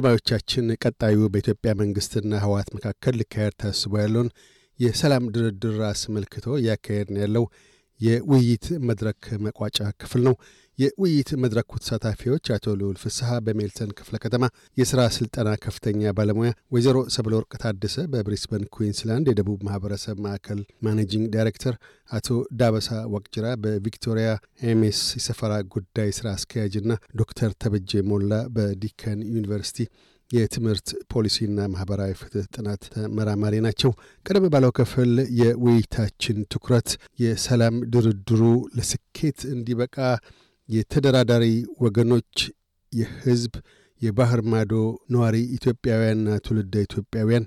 አድማጮቻችን፣ ቀጣዩ በኢትዮጵያ መንግስትና ህወሓት መካከል ሊካሄድ ታስቦ ያለውን የሰላም ድርድር አስመልክቶ እያካሄድን ያለው የውይይት መድረክ መቋጫ ክፍል ነው። የውይይት መድረኩ ተሳታፊዎች አቶ ልዑል ፍስሐ በሜልተን ክፍለ ከተማ የሥራ ሥልጠና ከፍተኛ ባለሙያ፣ ወይዘሮ ሰብለ ወርቅ ታደሰ በብሪስበን ኩዊንስላንድ የደቡብ ማኅበረሰብ ማዕከል managing director፣ አቶ ዳበሳ ዋቅጅራ በቪክቶሪያ ኤምኤስ የሰፈራ ጉዳይ ሥራ አስኪያጅና ዶክተር ተበጄ ሞላ በዲከን ዩኒቨርሲቲ የትምህርት ፖሊሲና ማህበራዊ ፍትህ ጥናት ተመራማሪ ናቸው። ቀደም ባለው ክፍል የውይይታችን ትኩረት የሰላም ድርድሩ ለስኬት እንዲበቃ የተደራዳሪ ወገኖች የህዝብ የባህር ማዶ ነዋሪ ኢትዮጵያውያንና ትውልደ ኢትዮጵያውያን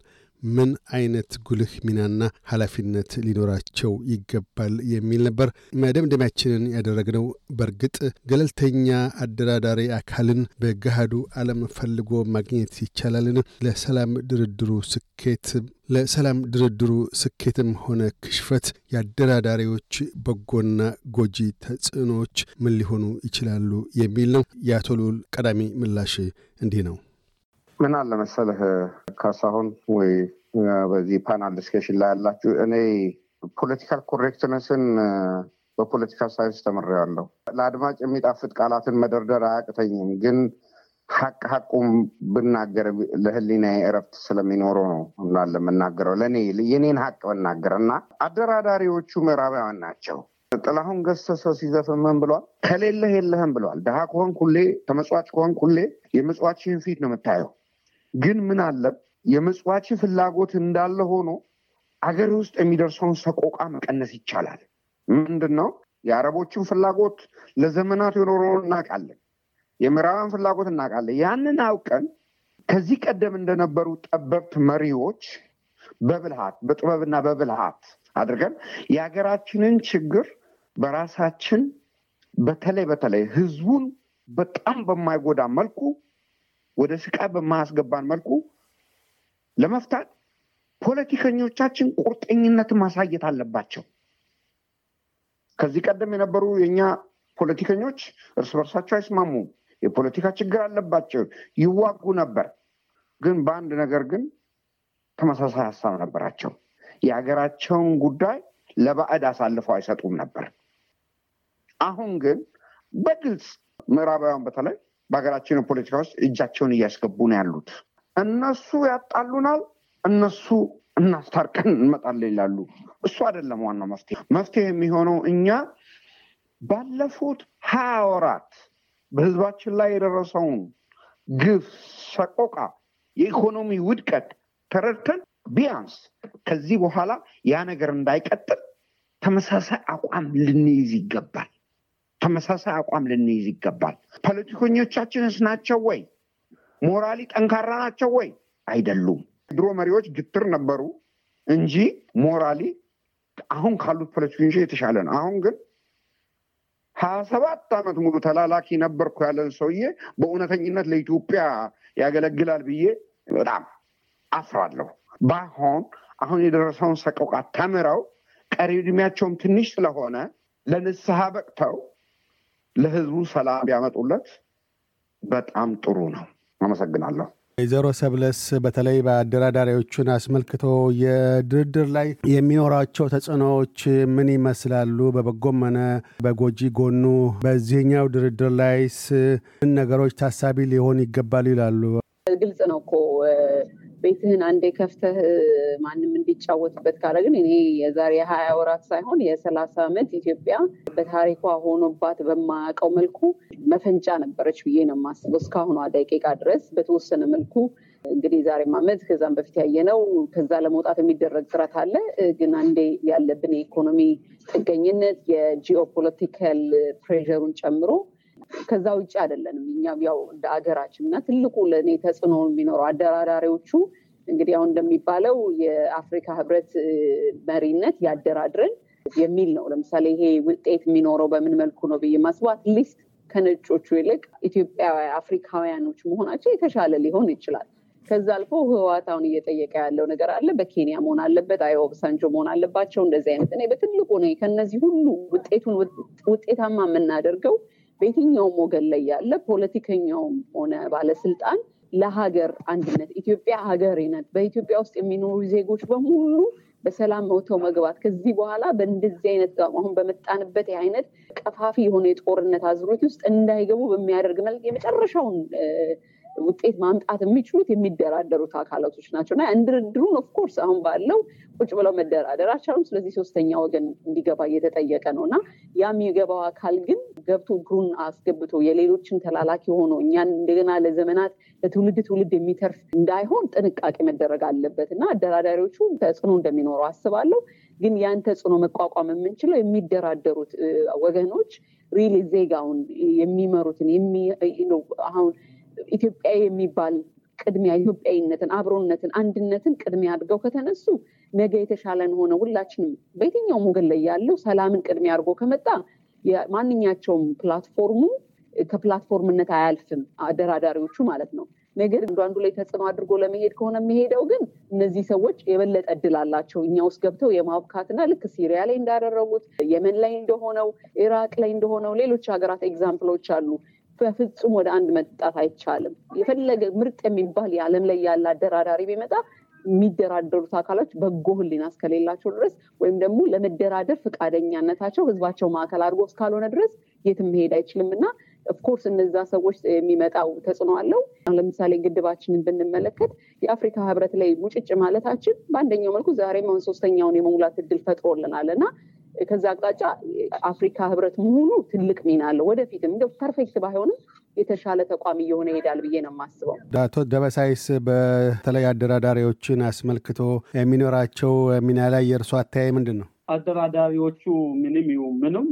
ምን አይነት ጉልህ ሚናና ኃላፊነት ሊኖራቸው ይገባል የሚል ነበር። መደምደሚያችንን ያደረግነው በእርግጥ ገለልተኛ አደራዳሪ አካልን በገሃዱ ዓለም ፈልጎ ማግኘት ይቻላልን? ለሰላም ድርድሩ ስኬት ለሰላም ድርድሩ ስኬትም ሆነ ክሽፈት የአደራዳሪዎች በጎና ጎጂ ተጽዕኖዎች ምን ሊሆኑ ይችላሉ የሚል ነው። የአቶ ልዑል ቀዳሚ ምላሽ እንዲህ ነው። ምን አለ መሰለህ ካሳሁን ወይ በዚህ panel discussion ላይ ያላችሁ እኔ political correctness ን በ political science ተምሬያለሁ። ለአድማጭ የሚጣፍጥ ቃላትን መደርደር አያቅተኝም፣ ግን ሀቅ ሀቁም ብናገር ለህሊና እረፍት ስለሚኖረው ነው ላለ የምናገረው ለእኔ የኔን ሀቅ ብናገር እና አደራዳሪዎቹ ምዕራባውያን ናቸው። ጥላሁን ገሰሰ ሲዘፍን ምን ብሏል? ከሌለህ የለህም ብሏል። ድሃ ከሆንክ ሁሌ ተመጽዋች ከሆንክ ሁሌ የምጽዋችህን ፊት ነው የምታየው። ግን ምን አለ የምጽዋች ፍላጎት እንዳለ ሆኖ አገር ውስጥ የሚደርሰውን ሰቆቃ መቀነስ ይቻላል። ምንድን ነው የአረቦችን ፍላጎት ለዘመናት የኖረውን እናውቃለን። የምዕራባን ፍላጎት እናውቃለን። ያንን አውቀን ከዚህ ቀደም እንደነበሩ ጠበብት መሪዎች በብልሃት በጥበብና በብልሃት አድርገን የሀገራችንን ችግር በራሳችን በተለይ በተለይ ህዝቡን በጣም በማይጎዳ መልኩ ወደ ስቃይ በማያስገባን መልኩ ለመፍታት ፖለቲከኞቻችን ቁርጠኝነትን ማሳየት አለባቸው። ከዚህ ቀደም የነበሩ የእኛ ፖለቲከኞች እርስ በርሳቸው አይስማሙም። የፖለቲካ ችግር አለባቸው፣ ይዋጉ ነበር። ግን በአንድ ነገር ግን ተመሳሳይ ሀሳብ ነበራቸው። የሀገራቸውን ጉዳይ ለባዕድ አሳልፈው አይሰጡም ነበር። አሁን ግን በግልጽ ምዕራባውያን በተለይ በሀገራችን የፖለቲካ ውስጥ እጃቸውን እያስገቡ ነው ያሉት። እነሱ ያጣሉናል፣ እነሱ እናስታርቀን እንመጣለን ይላሉ። እሱ አይደለም ዋናው መፍትሄ። መፍትሄ የሚሆነው እኛ ባለፉት ሀያ ወራት በህዝባችን ላይ የደረሰውን ግፍ፣ ሰቆቃ፣ የኢኮኖሚ ውድቀት ተረድተን ቢያንስ ከዚህ በኋላ ያ ነገር እንዳይቀጥል ተመሳሳይ አቋም ልንይዝ ይገባል። ተመሳሳይ አቋም ልንይዝ ይገባል። ፖለቲከኞቻችንስ ናቸው ወይ? ሞራሊ ጠንካራ ናቸው ወይ? አይደሉም። ድሮ መሪዎች ግትር ነበሩ እንጂ ሞራሊ አሁን ካሉት ፖለቲከኞች የተሻለ ነው። አሁን ግን ሀያ ሰባት ዓመት ሙሉ ተላላኪ ነበርኩ ያለን ሰውዬ በእውነተኝነት ለኢትዮጵያ ያገለግላል ብዬ በጣም አፍራለሁ። ባይሆን አሁን የደረሰውን ሰቆቃ ተምረው ቀሪ እድሜያቸውም ትንሽ ስለሆነ ለንስሐ በቅተው ለህዝቡ ሰላም ቢያመጡለት በጣም ጥሩ ነው። አመሰግናለሁ። ወይዘሮ ሰብለስ በተለይ በአደራዳሪዎቹን አስመልክቶ የድርድር ላይ የሚኖራቸው ተጽዕኖዎች ምን ይመስላሉ? በበጎም ሆነ በጎጂ ጎኑ በዚህኛው ድርድር ላይስ ምን ነገሮች ታሳቢ ሊሆን ይገባሉ ይላሉ? ግልጽ ነው እኮ ቤትህን አንዴ ከፍተህ ማንም እንዲጫወትበት ካደረግን እኔ የዛሬ የሀያ ወራት ሳይሆን የሰላሳ ዓመት ኢትዮጵያ በታሪኳ ሆኖባት በማያውቀው መልኩ መፈንጫ ነበረች ብዬ ነው የማስበው። እስካሁኗ ደቂቃ ድረስ በተወሰነ መልኩ እንግዲህ ዛሬም ዓመት ከዛም በፊት ያየነው ከዛ ለመውጣት የሚደረግ ጥረት አለ። ግን አንዴ ያለብን የኢኮኖሚ ጥገኝነት የ geopolitical pressure ኡን ጨምሮ ከዛ ውጭ አይደለንም። እኛም ያው እንደ አገራችን እና ትልቁ ለእኔ ተጽዕኖ የሚኖረው አደራዳሪዎቹ እንግዲህ አሁን እንደሚባለው የአፍሪካ ህብረት መሪነት ያደራድረን የሚል ነው። ለምሳሌ ይሄ ውጤት የሚኖረው በምን መልኩ ነው ብዬ ማስበው at least ከነጮቹ ይልቅ ኢትዮጵያ አፍሪካውያኖች መሆናቸው የተሻለ ሊሆን ይችላል። ከዛ አልፎ ህወሓት አሁን እየጠየቀ ያለው ነገር አለ። በኬንያ መሆን አለበት፣ አይ ኦባሳንጆ መሆን አለባቸው። እንደዚህ አይነት እኔ በትልቁ ነ ከነዚህ ሁሉ ውጤቱን ውጤታማ የምናደርገው በየትኛውም ወገን ላይ ያለ ፖለቲከኛውም ሆነ ባለስልጣን ለሀገር አንድነት ኢትዮጵያ ሀገሬ ናት። በኢትዮጵያ ውስጥ የሚኖሩ ዜጎች በሙሉ በሰላም ወጥተው መግባት ከዚህ በኋላ በእንደዚህ አይነት አሁን በመጣንበት አይነት ቀፋፊ የሆነ የጦርነት አዙሪት ውስጥ እንዳይገቡ በሚያደርግ መልክ የመጨረሻውን ውጤት ማምጣት የሚችሉት የሚደራደሩት አካላቶች ናቸው እና ድርድሩን of course አሁን ባለው ቁጭ ብለው መደራደር አልቻሉም። ስለዚህ ሶስተኛ ወገን እንዲገባ እየተጠየቀ ነው እና ያ የሚገባው አካል ግን ገብቶ እግሩን አስገብቶ የሌሎችን ተላላኪ ሆኖ እኛን እንደገና ለዘመናት ለትውልድ ትውልድ የሚተርፍ እንዳይሆን ጥንቃቄ መደረግ አለበት እና አደራዳሪዎቹ ተጽዕኖ እንደሚኖረው አስባለሁ። ግን ያን ተጽዕኖ መቋቋም የምንችለው የሚደራደሩት ወገኖች really ዜጋውን የሚመሩትን አሁን ኢትዮጵያ የሚባል ቅድሚያ ኢትዮጵያዊነትን፣ አብሮነትን፣ አንድነትን ቅድሚያ አድርገው ከተነሱ ነገ የተሻለን ሆነ ሁላችንም በየትኛውም ወገን ላይ ያለው ሰላምን ቅድሚያ አድርጎ ከመጣ ማንኛቸውም platform ኡ ከ platform ነት አያልፍም፣ አደራዳሪዎቹ ማለት ነው። ነገር አንዱ አንዱ ላይ ተጽዕኖ አድርጎ ለመሄድ ከሆነ የሚሄደው ግን እነዚህ ሰዎች የበለጠ እድል አላቸው እኛ ውስጥ ገብተው የማብካትና ልክ ሲሪያ ላይ እንዳደረጉት የመን ላይ እንደሆነው ኢራቅ ላይ እንደሆነው ሌሎች ሀገራት example ኦች አሉ። በፍጹም ወደ አንድ መጣት አይቻልም። የፈለገ ምርጥ የሚባል የዓለም ላይ ያለ አደራዳሪ ቢመጣ የሚደራደሩት አካሎች በጎ ሕሊና እስከሌላቸው ድረስ ወይም ደግሞ ለመደራደር ፈቃደኛነታቸው ህዝባቸው ማዕከል አድርጎ እስካልሆነ ድረስ የትም መሄድ አይችልም እና of course እነዛ ሰዎች የሚመጣው ተጽዕኖ አለው። ለምሳሌ ግድባችንን ብንመለከት የአፍሪካ ህብረት ላይ ሙጭጭ ማለታችን በአንደኛው መልኩ ዛሬም አሁን ሶስተኛውን የመሙላት እድል ፈጥሮልናል እና ከዛ አቅጣጫ አፍሪካ ህብረት መሆኑ ትልቅ ሚና አለው። ወደፊትም እንደ perfect ባይሆንም የተሻለ ተቋም እየሆነ ይሄዳል ብዬ ነው የማስበው። አቶ ደበሳይስ በተለይ አደራዳሪዎችን አስመልክቶ የሚኖራቸው ሚና ላይ የእርሶ አተያይ ምንድን ነው? አደራዳሪዎቹ ምንም ይሁን ምንም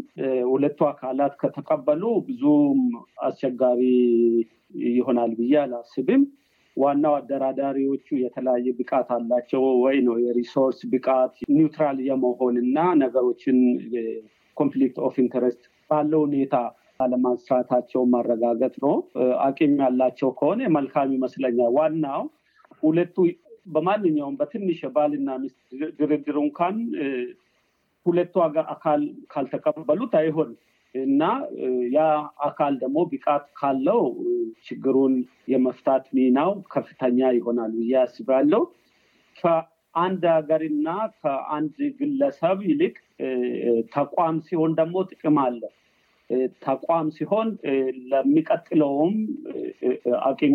ሁለቱ አካላት ከተቀበሉ ብዙም አስቸጋሪ ይሆናል ብዬ አላስብም። ዋናው አደራዳሪዎቹ የተለያየ ብቃት አላቸው ወይ ነው የ resource ብቃት neutral የመሆን እና ነገሮችን conflict of interest ባለው ሁኔታ አለማንሳታቸው ማረጋገጥ ነው። አቅም ያላቸው ከሆነ መልካም ይመስለኛል። ዋናው ሁለቱ በማንኛውም በትንሽ የባልና ሚስት ድርድር እንኳን ሁለቱ አካል ካልተቀበሉት አይሆንም እና ያ አካል ደግሞ ብቃት ካለው ችግሩን የመፍታት ሚናው ከፍተኛ ይሆናል ብዬ አስባለሁ። ከአንድ ሀገርና ከአንድ ግለሰብ ይልቅ ተቋም ሲሆን ደግሞ ጥቅም አለ። ተቋም ሲሆን ለሚቀጥለውም አቅሙ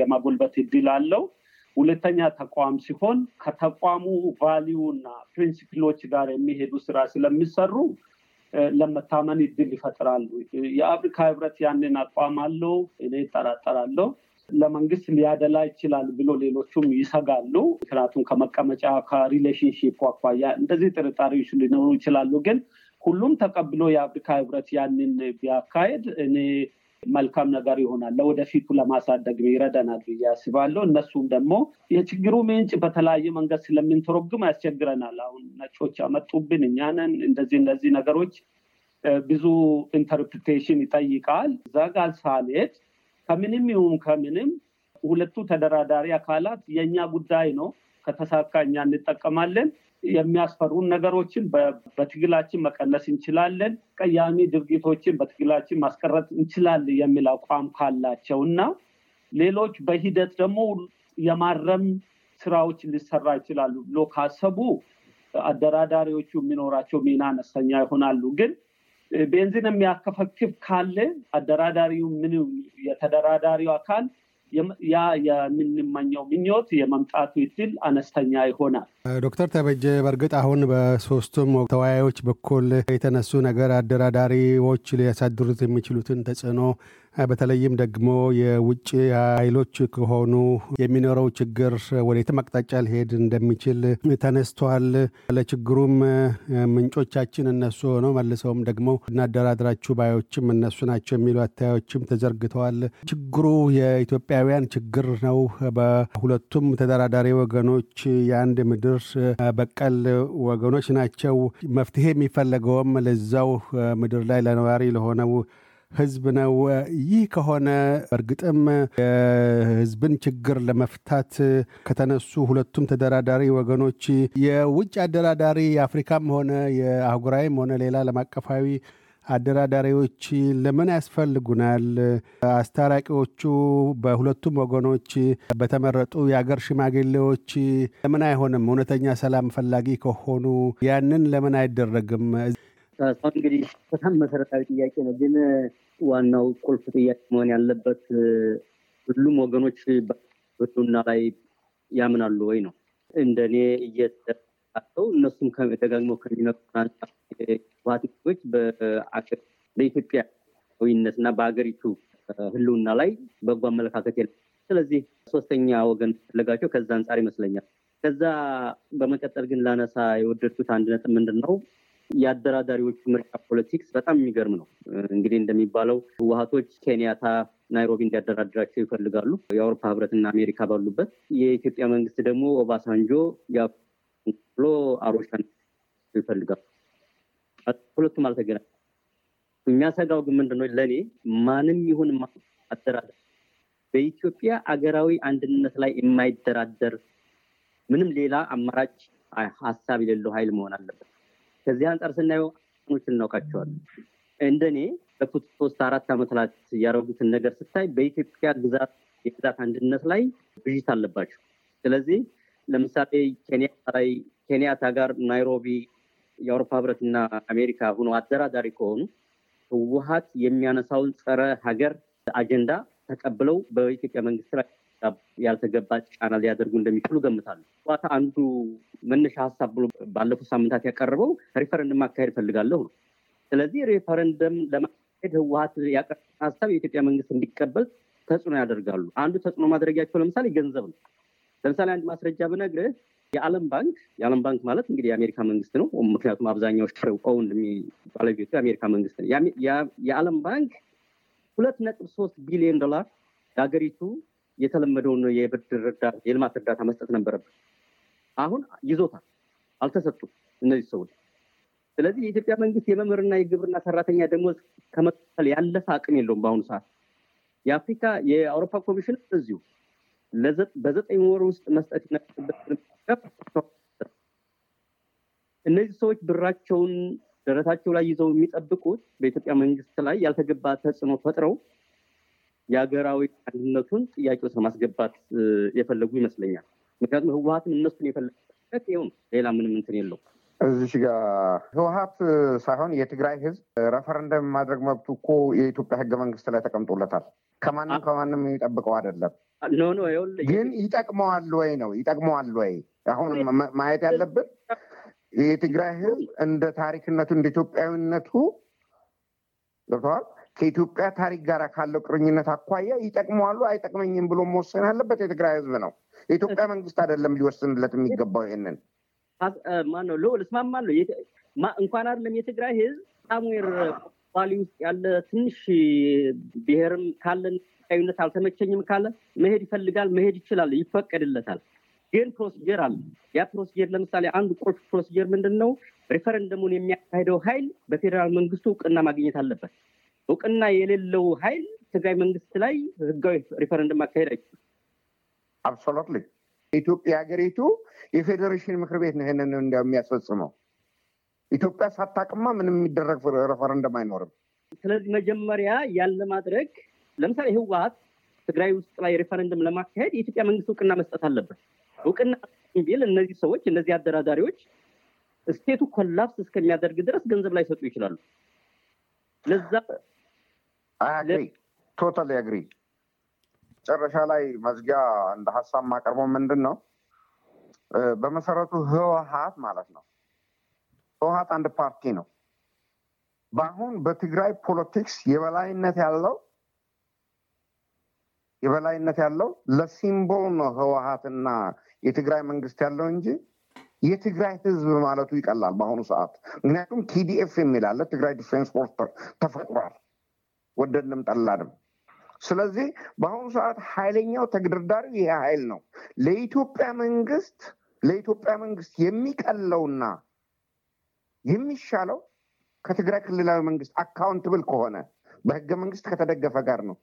የማጎልበት እድል አለው። ሁለተኛ ተቋም ሲሆን ከተቋሙ value እና principle ኦች ጋር የሚሄዱ ስራ ስለሚሰሩ ለመታመን እድል ይፈጥራሉ። የአፍሪካ ህብረት ያንን አቋም አለው፣ እኔ እጠራጠራለሁ። ለመንግስት ሊያደላ ይችላል ብሎ ሌሎቹም ይሰጋሉ። ምክንያቱም ከመቀመጫ ከ relationship አኳያ እንደዚህ ጥርጣሬዎች ሊኖሩ ይችላሉ። ግን ሁሉም ተቀብሎ የአፍሪካ ህብረት ያንን ቢያካሄድ እኔ መልካም ነገር ይሆናል። ለወደፊቱ ለማሳደግ ይረዳናል ብዬ አስባለሁ። እነሱም ደግሞ የችግሩ ምንጭ በተለያየ መንገድ ስለምንተረጉም ያስቸግረናል። አሁን ነጮች ያመጡብን እኛንን እንደዚህ እንደዚህ ነገሮች ብዙ interpretation ይጠይቃል። እዛ ጋር ሳልሄድ ከምንም ይሁን ከምንም ሁለቱ ተደራዳሪ አካላት የእኛ ጉዳይ ነው። ከተሳካ እኛ እንጠቀማለን። የሚያስፈሩን ነገሮችን በትግላችን መቀነስ እንችላለን። ቀያሚ ድርጊቶችን በትግላችን ማስቀረት እንችላለን የሚል አቋም ካላቸው እና ሌሎች በሂደት ደግሞ የማረም ስራዎች ሊሰራ ይችላሉ ብሎ ካሰቡ አደራዳሪዎቹ የሚኖራቸው ሚና አነስተኛ ይሆናሉ። ግን ቤንዚን የሚያከፈክፍ ካለ አደራዳሪው ምን የተደራዳሪው አካል ያ የምንመኘው ምኞት የመምጣቱ እድል አነስተኛ ይሆናል። ዶክተር ተበጀ በእርግጥ አሁን በሶስቱም ተወያዮች በኩል የተነሱ ነገር አደራዳሪዎች ሊያሳድሩት የሚችሉትን ተጽዕኖ በተለይም ደግሞ የውጭ ኃይሎች ከሆኑ የሚኖረው ችግር ወዴትም አቅጣጫ ሊሄድ እንደሚችል ተነስቷል። ለችግሩም ምንጮቻችን እነሱ ሆነው መልሰውም ደግሞ እናደራድራችሁ ባዮችም እነሱ ናቸው የሚሉ አታዮችም ተዘርግተዋል። ችግሩ የኢትዮጵያውያን ችግር ነው። በሁለቱም ተደራዳሪ ወገኖች የአንድ ምድር በቀል ወገኖች ናቸው። መፍትሄ የሚፈለገውም ለዛው ምድር ላይ ለነዋሪ ለሆነው ህዝብ ነው። ይህ ከሆነ እርግጥም የህዝብን ችግር ለመፍታት ከተነሱ ሁለቱም ተደራዳሪ ወገኖች የውጭ አደራዳሪ የአፍሪካም ሆነ የአህጉራዊም ሆነ ሌላ ዓለም አቀፋዊ አደራዳሪዎች ለምን ያስፈልጉናል? አስታራቂዎቹ በሁለቱም ወገኖች በተመረጡ የአገር ሽማግሌዎች ለምን አይሆንም? እውነተኛ ሰላም ፈላጊ ከሆኑ ያንን ለምን አይደረግም? እንግዲህ በጣም መሰረታዊ ጥያቄ ነው። ግን ዋናው ቁልፍ ጥያቄ መሆን ያለበት ሁሉም ወገኖች በህልውና ላይ ያምናሉ ወይ ነው። እንደኔ እየተው እነሱም ደጋግመው ከሚነግሩን ህወሓቶች በኢትዮጵያዊነት እና በሀገሪቱ ህልውና ላይ በጎ አመለካከት የለም። ስለዚህ ሶስተኛ ወገን ፈለጋቸው ከዛ አንጻር ይመስለኛል። ከዛ በመቀጠል ግን ላነሳ የወደድኩት አንድ ነጥብ ምንድን ነው የአደራዳሪዎቹ ምርጫ ፖለቲክስ በጣም የሚገርም ነው። እንግዲህ እንደሚባለው ህወሓቶች ኬንያታ ናይሮቢ እንዲያደራድራቸው ይፈልጋሉ፣ የአውሮፓ ህብረትና አሜሪካ ባሉበት። የኢትዮጵያ መንግስት ደግሞ ኦባሳንጆ ብሎ አሮሻ ይፈልጋሉ። ሁለቱም አልተገናኙም። የሚያሰጋው ግን ምንድነው ለእኔ ማንም ይሁን አደራዳሪ በኢትዮጵያ አገራዊ አንድነት ላይ የማይደራደር ምንም ሌላ አማራጭ ሀሳብ የሌለው ኃይል መሆን አለበት። ከዚህ አንጻር ስናየው ኖች እናውቃቸዋለን። እንደኔ ለፉት ሶስት አራት ዓመታት ያደረጉትን ነገር ስታይ በኢትዮጵያ ግዛት የግዛት አንድነት ላይ ብዥት አለባቸው። ስለዚህ ለምሳሌ ኬንያታ ጋር ናይሮቢ የአውሮፓ ህብረትና አሜሪካ ሆኖ አደራዳሪ ከሆኑ ህወሓት የሚያነሳውን ጸረ ሀገር አጀንዳ ተቀብለው በኢትዮጵያ መንግስት ላይ ያልተገባ ጫና ሊያደርጉ እንደሚችሉ ገምታሉ። ህወሓት አንዱ መነሻ ሀሳብ ብሎ ባለፉት ሳምንታት ያቀረበው ሪፈረንደም ማካሄድ እፈልጋለሁ ነው። ስለዚህ ሪፈረንደም ለማካሄድ ህወሓት ያቀረበ ሀሳብ የኢትዮጵያ መንግስት እንዲቀበል ተጽዕኖ ያደርጋሉ። አንዱ ተጽዕኖ ማድረጊያቸው ለምሳሌ ገንዘብ ነው። ለምሳሌ አንድ ማስረጃ ብነግርህ የዓለም ባንክ የዓለም ባንክ ማለት እንግዲህ የአሜሪካ መንግስት ነው። ምክንያቱም አብዛኛው own ባለቤቱ የአሜሪካ መንግስት ነው። የዓለም ባንክ ሁለት ነጥብ ሶስት ቢሊዮን ዶላር ለሀገሪቱ የተለመደውን የብድር እርዳታ የልማት እርዳታ መስጠት ነበረበት። አሁን ይዞታል፣ አልተሰጡም እነዚህ ሰዎች። ስለዚህ የኢትዮጵያ መንግስት የመምህርና የግብርና ሰራተኛ ደሞዝ ከመክፈል ያለፈ አቅም የለውም በአሁኑ ሰዓት። የአፍሪካ የአውሮፓ ኮሚሽን እዚሁ በዘጠኝ ወር ውስጥ መስጠት እነዚህ ሰዎች ብራቸውን ደረታቸው ላይ ይዘው የሚጠብቁት በኢትዮጵያ መንግስት ላይ ያልተገባ ተጽዕኖ ፈጥረው የሀገራዊ አንድነቱን ጥያቄ ውስጥ ለማስገባት የፈለጉ ይመስለኛል። ምክንያቱም ህወሓትም እነሱን የፈለገበት ይኸው ሌላ ምንም እንትን የለው። እዚሽ ጋር ህወሓት ሳይሆን የትግራይ ህዝብ ረፈረንደም ማድረግ መብቱ እኮ የኢትዮጵያ ህገ መንግስት ላይ ተቀምጦለታል። ከማንም ከማንም የሚጠብቀው አይደለም። no no ግን ይጠቅመዋል ወይ ነው ይጠቅመዋል ወይ? አሁን ማየት ያለብን የትግራይ ህዝብ እንደ ታሪክነቱ እንደ ኢትዮጵያዊነቱ ገብተዋል ከኢትዮጵያ ታሪክ ጋር ካለው ቁርኝነት አኳያ ይጠቅመዋሉ አይጠቅመኝም ብሎ መወሰን ያለበት የትግራይ ህዝብ ነው። የኢትዮጵያ መንግስት አይደለም ሊወስንለት የሚገባው ይሄንን። ማነው ልዑል እስማማለሁ። እንኳን አይደለም የትግራይ ህዝብ ሳም ኤር ባሊ ውስጥ ያለ ትንሽ ብሔርም ካለን ኢትዮጵያዊነት አልተመቸኝም ካለ መሄድ ይፈልጋል፣ መሄድ ይችላል፣ ይፈቀድለታል። ግን procedure አለ። ያ procedure ለምሳሌ አንዱ ቁልፍ procedure ምንድን ነው? ሪፈረንደሙን የሚያካሂደው ኃይል በፌዴራል መንግስቱ እውቅና ማግኘት አለበት። እውቅና የሌለው ኃይል ትግራይ መንግስት ላይ ህጋዊ ሪፈረንደም ማካሄድ አይችልም። absolutely ኢትዮጵያ ሀገሪቱ የፌዴሬሽን ምክር ቤት ነው ይህንን እንዲያው የሚያስፈጽመው። ኢትዮጵያ ሳታውቀው ምንም የሚደረግ ሬፈረንደም አይኖርም። ስለዚህ መጀመሪያ ያለ ማድረግ ለምሳሌ ህወሓት ትግራይ ውስጥ ላይ ሬፈረንደም ለማካሄድ የኢትዮጵያ መንግስት እውቅና መስጠት አለበት። እውቅና ቢል እነዚህ ሰዎች እነዚህ አደራዳሪዎች state ኡ collapse እስከሚያደርግ ድረስ ገንዘብ ላይሰጡ ይችላሉ። ለዛ totally agree። መጨረሻ ላይ መዝጊያ እንደ ሀሳብ ማቀርበው ምንድን ነው፣ በመሰረቱ ህወሓት ማለት ነው። ህወሓት አንድ ፓርቲ ነው። በአሁን በትግራይ politics የበላይነት ያለው የበላይነት ያለው ለ symbol ነው ህወሓትና የትግራይ መንግስት ያለው እንጂ የትግራይ ህዝብ ማለቱ ይቀላል በአሁኑ ሰዓት። ምክንያቱም TDF የሚባለው ትግራይ defence force ተፈጥሯል፣ ወደድንም ጠላንም። ስለዚህ በአሁኑ ሰዓት ኃይለኛው ተግደርዳሪው ይሄ ኃይል ነው። ለኢትዮጵያ መንግስት ለኢትዮጵያ መንግስት የሚቀለውና የሚሻለው ከትግራይ ክልላዊ መንግስት accountable ከሆነ በህገ መንግስት ከተደገፈ ጋር ነው።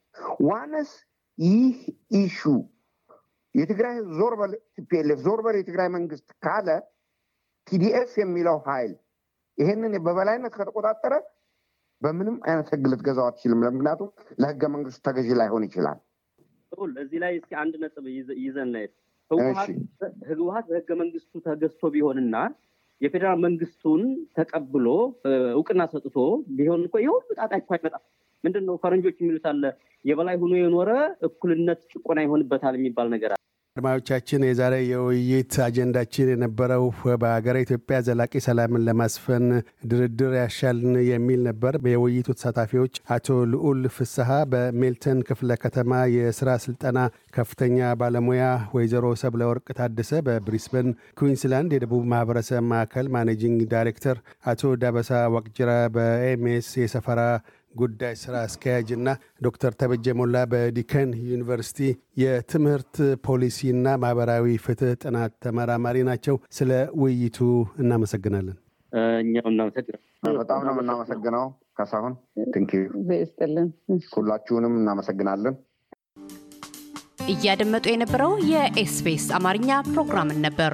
once ይህ issue የትግራይ ዞር በል TPLF ዞር በል የትግራይ መንግስት ካለ TDF የሚለው ኃይል ይሄንን በበላይነት ከተቆጣጠረ በምንም አይነት ህግ ልትገዛው አትችልም። ምክንያቱም ለህገ መንግስቱ ተገዢ ላይሆን ይችላል። እዚህ ላይ እስኪ አንድ ነጥብ ይዘን ህወሀት በህገ መንግስቱ ተገዝቶ ቢሆንና የፌዴራል መንግስቱን ተቀብሎ እውቅና ሰጥቶ ቢሆን እኮ የሁሉ ጣጣ እኮ አይመጣም። ምንድን ነው ፈረንጆች የሚሉት አለ የበላይ ሆኖ የኖረ እኩልነት ጭቆና ይሆንበታል የሚባል ነገር አድማጮቻችን የዛሬ የውይይት አጀንዳችን የነበረው በሀገረ ኢትዮጵያ ዘላቂ ሰላምን ለማስፈን ድርድር ያሻልን የሚል ነበር። የውይይቱ ተሳታፊዎች አቶ ልዑል ፍስሐ በሜልተን ክፍለ ከተማ የስራ ስልጠና ከፍተኛ ባለሙያ፣ ወይዘሮ ሰብለ ወርቅ ታደሰ በብሪስበን ኩዊንስላንድ የደቡብ ማህበረሰብ ማዕከል managing director፣ አቶ ዳበሳ ዋቅጅራ በ AMES የሰፈራ ጉዳይ ስራ አስኪያጅ እና ዶክተር ተበጀ ሞላ በዲከን ዩኒቨርሲቲ የትምህርት ፖሊሲና ማህበራዊ ፍትህ ጥናት ተመራማሪ ናቸው። ስለ ውይይቱ እናመሰግናለን። እኛው እናመሰግናለን። በጣም ነው የምናመሰግነው ካሳሁን። thank you ይስጥልን። ሁላችሁንም እናመሰግናለን። እያደመጡ የነበረው የ SBS አማርኛ ፕሮግራምን ነበር።